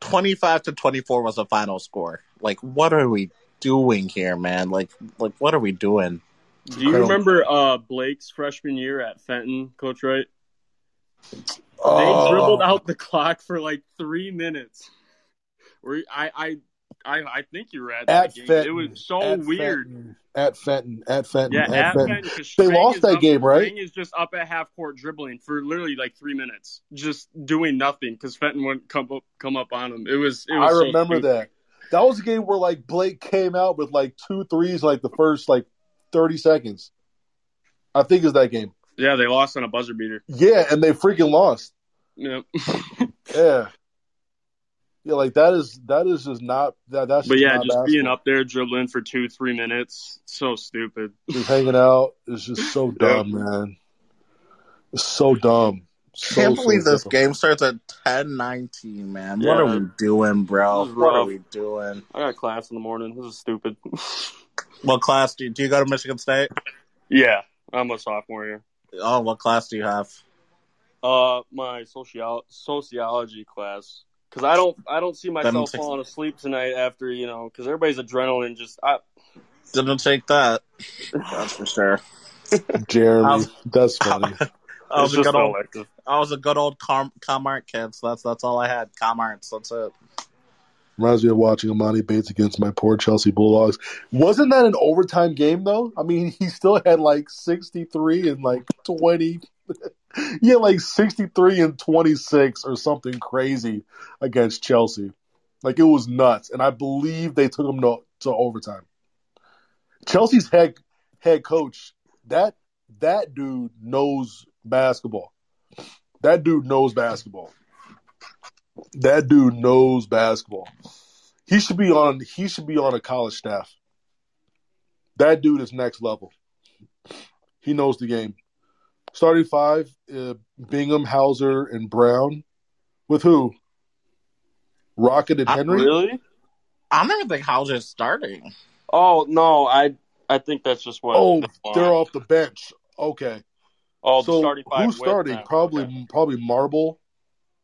S6: twenty five to twenty four was the final score. Like, what are we doing here, man? Like, like what are we doing?
S9: Do you remember uh, Blake's freshman year at Fenton, Coach Wright? They
S3: Oh.
S9: dribbled out the clock for like three minutes. Where I I I, I think you were at that
S3: at
S9: game.
S3: Fenton,
S9: it was so
S3: at
S9: weird.
S3: Fenton, at Fenton, at Fenton,
S9: Yeah,
S3: at,
S9: at
S3: Fenton.
S9: Fenton,
S3: They lost that
S9: up-
S3: game, right?
S9: Strang is just up at half court dribbling for literally like three minutes, just doing nothing because Fenton wouldn't come up come up on him. It was. It
S3: I
S9: so
S3: remember
S9: stupid.
S3: that. That was a game where like Blake came out with like two threes like the first like thirty seconds. I think is that game.
S9: Yeah, they lost on a buzzer beater.
S3: Yeah, and they freaking lost.
S9: Yep.
S3: Yeah. Yeah, like that is that is just not that that's
S9: but yeah,
S3: not
S9: just being up there dribbling for two, three minutes, so stupid.
S3: just hanging out is just so dumb, man. It's so dumb. So,
S6: Can't
S3: so
S6: believe this
S3: dumb.
S6: game starts at ten nineteen, man.
S9: Yeah.
S6: What are we doing, bro? What are we doing?
S9: I got class in the morning. This is stupid.
S6: What class do you, do you go to Michigan State?
S9: yeah, I'm a sophomore here.
S6: Oh, what class do you have?
S9: Uh, my social sociology class. Because I don't, I don't see myself
S6: take-
S9: falling asleep tonight after you know, because everybody's adrenaline just. I,
S6: Didn't take that. That's for sure.
S3: Jeremy,
S6: How's-
S3: that's funny.
S6: I was a
S9: just
S6: good old. I was a good old Com- Comart kid. So that's that's all I had. Comarts. That's it.
S3: Reminds me of watching Emoni Bates against my poor Chelsea Bulldogs. Wasn't that an overtime game though? I mean, he still had like sixty three and like twenty. he had like sixty three and twenty six or something crazy against Chelsea. Like it was nuts, and I believe they took him to, to overtime. Chelsea's head head coach that that dude knows basketball. That dude knows basketball. That dude knows basketball. He should be on he should be on a college staff. That dude is next level. He knows the game. Starting five, uh, Bingham, Hauser, and Brown. With who? Rocket and
S6: I-
S3: Henry?
S9: Really?
S6: I don't even think Hauser's starting.
S9: Oh no, I I think that's just what.
S3: Oh,
S9: they want.
S3: they're off the bench. Okay.
S9: Oh, the
S3: so
S9: starting five.
S3: who's starting?
S9: them.
S3: Probably
S9: Okay.
S3: probably Marble.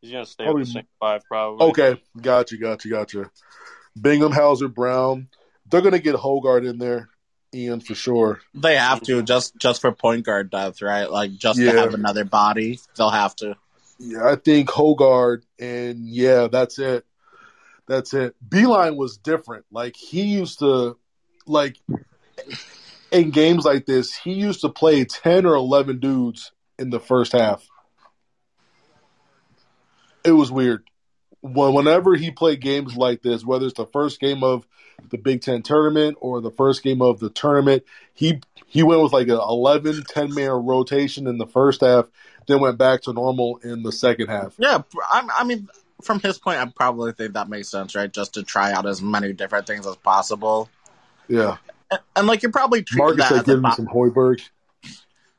S9: He's gonna stay
S3: probably-
S9: with the five, probably.
S3: Okay, gotcha, gotcha, gotcha. Bingham, Hauser, Brown. They're gonna get Hoggard in there, Ian for sure.
S6: They have to just just for point guard depth, right? Like just
S3: Yeah.
S6: to have another body, they'll have to.
S3: Yeah, I think Hoggard, and yeah, that's it. That's it. Beilein was different. Like he used to, like in games like this, he used to play ten or eleven dudes in the first half. It was weird. When- Whenever he played games like this, whether it's the first game of the Big Ten tournament or the first game of the tournament, he he went with like an 11, 10 man rotation in the first half, then went back to normal in the second half.
S6: Yeah, I, I mean, from his point, I probably think that makes sense, right? Just to try out as many different things as possible,
S3: Yeah.
S6: and, and like you're probably treating
S3: Marcus
S6: that
S3: said, give me
S6: bo-
S3: some Hoiberg.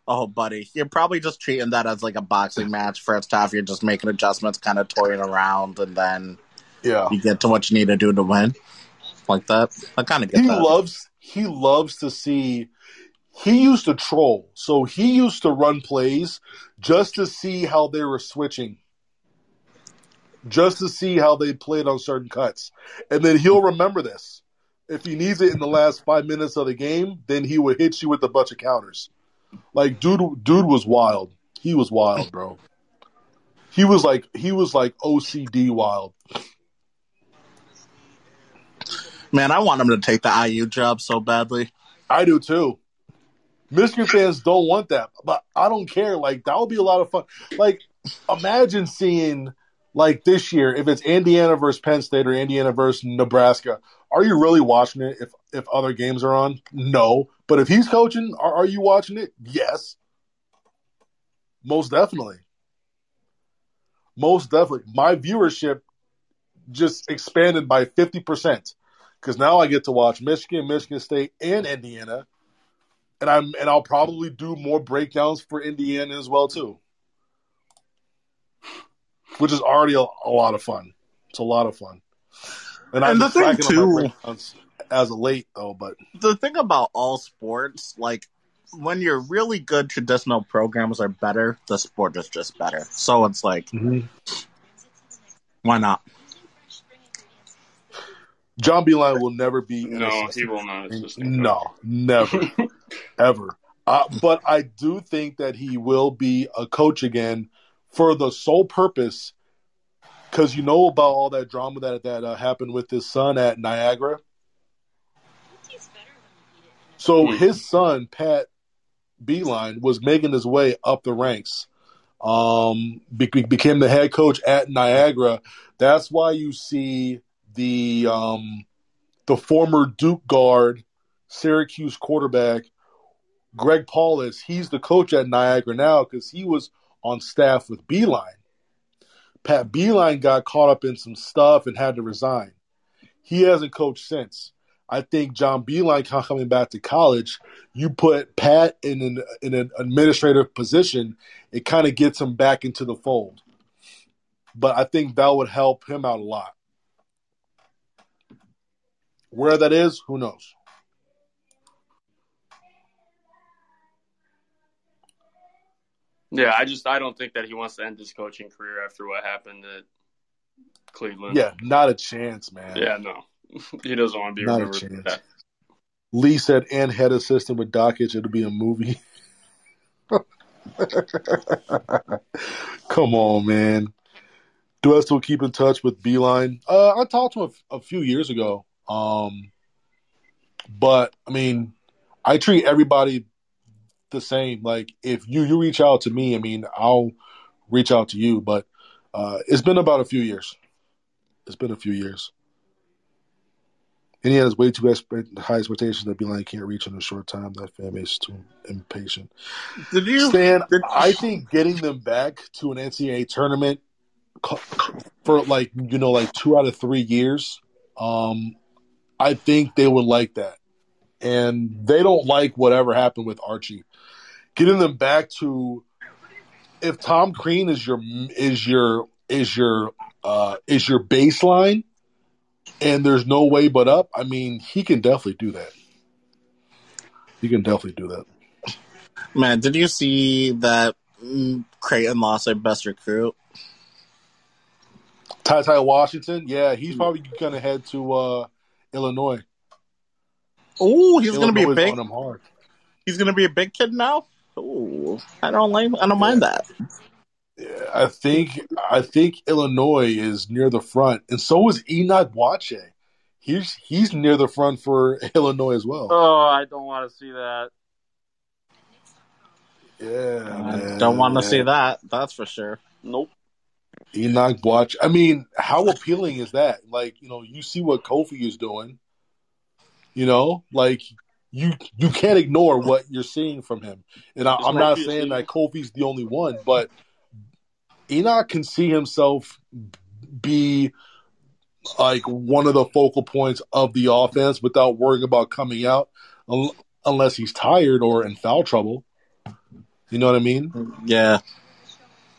S6: oh, buddy, you're probably just treating that as like a boxing match. First half, you're just making adjustments, kind of toying around, and then
S3: Yeah.
S6: you get to what you need to do to win, like that. I kind of get
S3: He
S6: that.
S3: loves he loves to see he used to troll. So he used to run plays just to see how they were switching. Just to see how they played on certain cuts. And then he'll remember this. If he needs it in the last five minutes of the game, then he would hit you with a bunch of counters. Like dude dude was wild. He was wild, bro. He was like he was like OCD wild.
S6: Man, I want him to take the IU job so badly.
S3: I do too. Michigan fans don't want that, but I don't care. Like that would be a lot of fun. Like imagine seeing like this year if it's Indiana versus Penn State or Indiana versus Nebraska. Are you really watching it if if other games are on? No. But if he's coaching, are, are you watching it? Yes. Most definitely. Most definitely. My viewership just expanded by 50% because now I get to watch Michigan, Michigan State, and Indiana, and I'm and I'll probably do more breakdowns for Indiana as well too, which is already a, a lot of fun. It's a lot of fun, and, I'm
S6: the thing, too-
S3: as of late though. But
S6: the thing about all sports, like when you're really good, traditional programs are better. The sport is just better. So it's like, mm-hmm. why not?
S3: John Beilein will never be
S9: No, he will not.
S3: No, never, ever. Uh, but I do think that he will be a coach again for the sole purpose, because you know about all that drama that that uh, happened with his son at Niagara. So
S9: Hmm.
S3: his son Pat Beilein was making his way up the ranks. Um, be- became the head coach at Niagara. That's why you see the um, the former Duke guard, Syracuse quarterback, Greg Paulus. He's the coach at Niagara now because he was on staff with Beilein. Pat Beilein got caught up in some stuff and had to resign. He hasn't coached since. I think John Beilein coming back to college, you put Pat in an in an administrative position, it kind of gets him back into the fold. But I think that would help him out a lot. Where that is, who knows?
S9: Yeah, I just I don't think that he wants to end his coaching career after what happened at Cleveland.
S3: Yeah, not a chance, man.
S9: Yeah, no. he doesn't want to be
S3: Not a
S9: remembered for
S3: chance.
S9: that.
S3: Lee said, and head assistant with Dockage, it'll be a movie. Come on, man. Do I still keep in touch with Beilein? Uh, I talked to him a, a few years ago. Um, but I mean, I treat everybody the same. Like if you you reach out to me, I mean, I'll reach out to you. But uh, it's been about a few years. It's been a few years. And he has way too high expectations that Beilein can't reach in a short time. That fan base is too impatient.
S6: Did you?
S3: Stan,
S6: Did,
S3: I think getting them back to an NCAA tournament for like you know like two out of three years, um, I think they would like that, and they don't like whatever happened with Archie. Getting them back to if Tom Crean is your is your is your uh, is your baseline, and there's no way but up. I mean, he can definitely do that. He can definitely do that.
S6: man, did you see that Creighton lost their best recruit?
S3: Ty Ty Washington, yeah, he's probably gonna head to uh, Illinois.
S6: Oh, he's gonna be a big. He's gonna be a big kid now. Oh, I don't like. I don't mind that.
S3: Yeah, I think I think Illinois is near the front, and so is Enoch Boakye. He's he's near the front for Illinois as well.
S9: Oh, I don't want to see that.
S3: Yeah,
S6: I
S3: man,
S6: don't want to see that. That's for sure.
S9: Nope.
S3: Enoch Boakye. I mean, how appealing is that? Like, you know, you see what Kofi is doing. You know, like you you can't ignore what you're seeing from him. And I, I'm not saying that Kofi's the only one, but Enoch can see himself be like one of the focal points of the offense without worrying about coming out, unless he's tired or in foul trouble. You know what I mean?
S6: Yeah,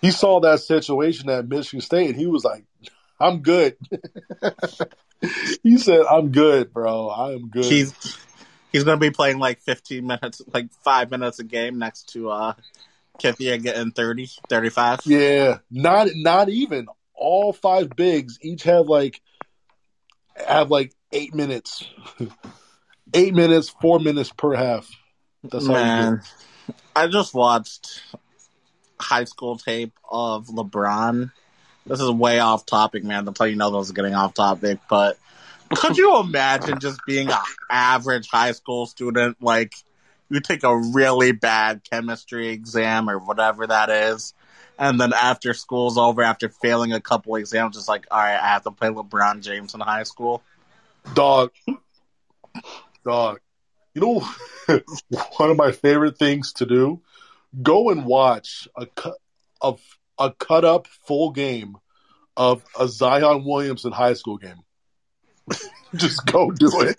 S3: he saw that situation at Michigan State and he was like, I'm good. he said, I'm good, bro. I am good.
S6: he's he's gonna be playing like 15 minutes, like five minutes a game next to uh Kithia getting 30, 35.
S3: yeah, not not even all five bigs each have like have like eight minutes, eight minutes, four minutes per half. That's how you do.
S6: Man, I just watched high school tape of LeBron. This is way off topic, man. That's how you know this is getting off topic. But could you imagine just being an average high school student? Like, you take a really bad chemistry exam or whatever that is. And then after school's over, after failing a couple exams, it's like, all right, I have to play LeBron James in high school.
S3: Dog. Dog. You know, one of my favorite things to do? Go and watch a cut of a cut up full game of a Zion Williamson high school game. Just go do it.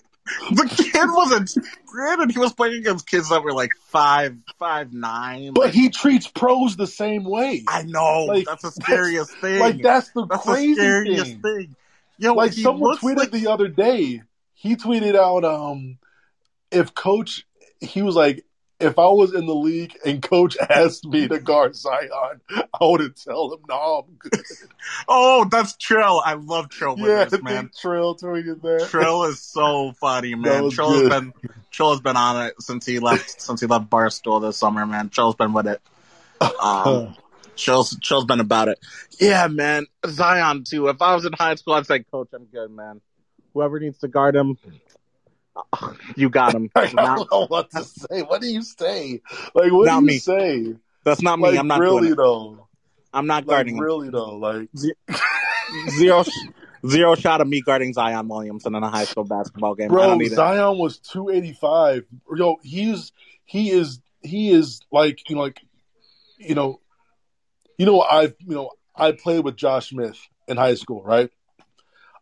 S6: The kid wasn't granted he was playing against kids that were like five, five nine.
S3: But
S6: like,
S3: he treats pros the same way.
S6: I know
S3: Like,
S6: that's the scariest thing.
S3: Like that's the
S6: that's the
S3: crazy
S6: scariest
S3: thing.
S6: thing. Yo,
S3: like someone tweeted
S6: like
S3: the other day. He tweeted out, um, if coach, he was like, if I was in the league and coach asked me to guard Zion, I would tell him, no, I'm good.
S6: oh, that's Trill. I love Trill with
S3: yeah,
S6: this man.
S3: Trill tweeted that.
S6: Trill is so funny, man. Trill has been Trill has been on it since he left since he left Barstool this summer, man. Trill's been with it. Um, Trill's Trill's been about it. Yeah, man. Zion too. If I was in high school, I'd say, Coach, I'm good, man. Whoever needs to guard him, you got him.
S3: I don't know what to say. What do you say? Like, what do you
S6: me.
S3: say?
S6: that's not me.
S3: Like,
S6: I'm not
S3: really though.
S6: I'm not
S3: Like,
S6: guarding him.
S3: really though. Like,
S6: Zero, zero shot of me guarding Zion Williamson in a high school basketball game. I
S3: bro,
S6: it.
S3: Zion was two eighty five. Yo, he's he is he is like you know like you know you know I've you know I played with Josh Smith in high school, right?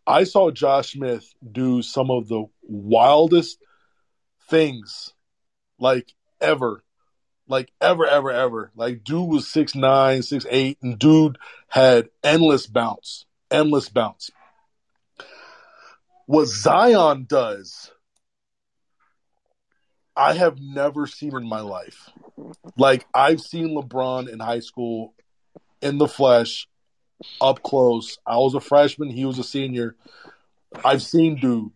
S3: I saw Josh Smith do some of the wildest things like ever. Like ever, ever, ever. Like dude was six nine, six eight, and dude had endless bounce. Endless bounce. What Zion does, I have never seen in my life. Like I've seen LeBron in high school in the flesh, up close. I was a freshman, he was a senior. I've seen dude.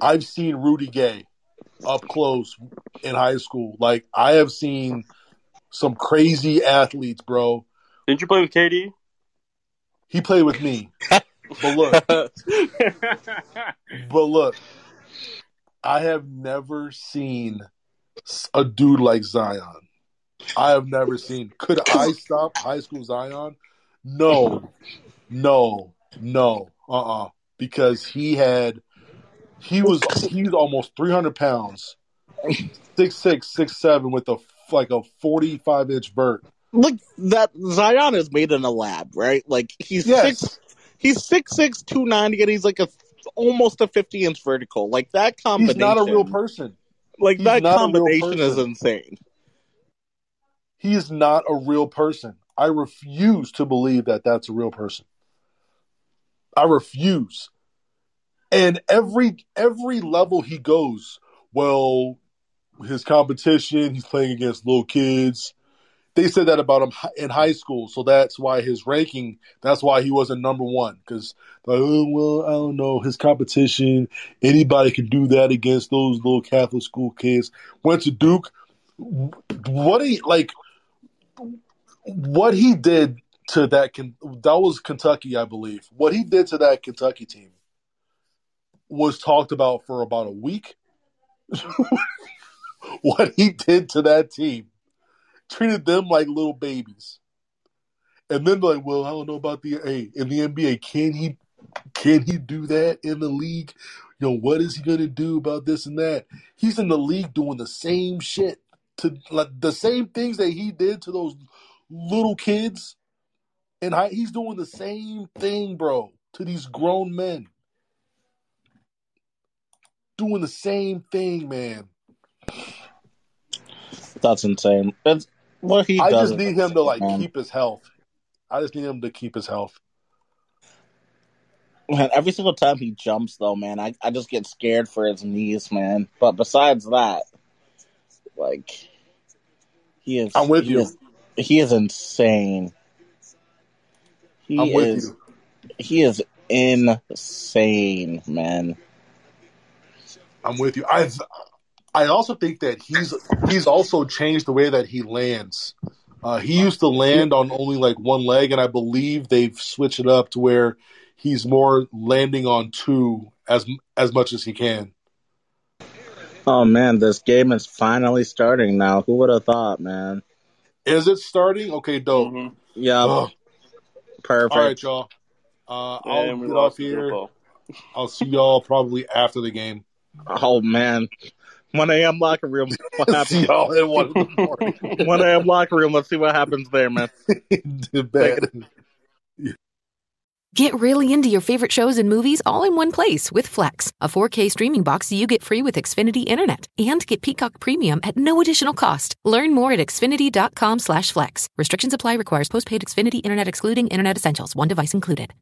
S3: I've seen Rudy Gay up close in high school. Like I have seen some crazy athletes, bro.
S9: Didn't you play with KD?
S3: He played with me. But look, but look, I have never seen a dude like Zion. I have never seen. Could I stop high school Zion? No, no, no, uh, uh Because he had, He was he's almost three hundred pounds, six six, six seven, with a like a forty five inch vert.
S6: Like that Zion is made in a lab, right? Like he's
S3: Yes.
S6: six he's six six two ninety and he's like a almost a fifty inch vertical. Like that combination.
S3: He's not a real person.
S6: Like
S3: He's
S6: that
S3: not a real
S6: combination is insane.
S3: He is not a real person. I refuse to believe that that's a real person. I refuse. And every every level he goes, well, his competition, he's playing against little kids. They said that about him in high school, so that's why his ranking. That's why he wasn't number one. Because oh well, I don't know his competition. Anybody can do that against those little Catholic school kids. Went to Duke. What he like? What he did to that? That was Kentucky, I believe. What he did to that Kentucky team was talked about for about a week. what he did to that team treated them like little babies. And then like, well, I don't know about the hey, in the NBA. Can he can he do that in the league? You know, what is he gonna do about this and that? He's in the league doing the same shit to like the same things that he did to those little kids. And hi- he's doing the same thing, bro, to these grown men. Doing the same thing, man.
S6: That's insane. That's what he
S3: I just need him to like
S6: man.
S3: keep his health. I just need him to keep his health.
S6: Man, every single time he jumps, though, man, I, I just get scared for his knees, man. But besides that, like, he is.
S3: I'm with you.
S6: Is, he is insane. He
S3: I'm with
S6: is.
S3: you.
S6: He is insane, man.
S3: I'm with you. I I also think that he's he's also changed the way that he lands. Uh, he used to land on only like one leg, and I believe they've switched it up to where he's more landing on two as as much as he can.
S6: Oh man, this game is finally starting now. Who would have thought, man?
S3: Is it starting? Okay, dope.
S9: Mhm.
S6: Yeah,
S3: Ugh.
S6: perfect.
S3: All right, y'all. Uh, I'll
S9: And we
S3: get off here. I'll see y'all probably after the game.
S6: Oh man, one a.m. locker room. What happens?
S3: see y'all at one in the morning.
S6: One a.m. locker room. Let's see what happens there, man.
S3: Bet.
S11: Get really into your favorite shows and movies all in one place with Flex, a 4K streaming box you get free with Xfinity Internet. And get Peacock Premium at no additional cost. Learn more at xfinity.com slash flex. Restrictions apply requires postpaid Xfinity Internet excluding Internet Essentials. One device included.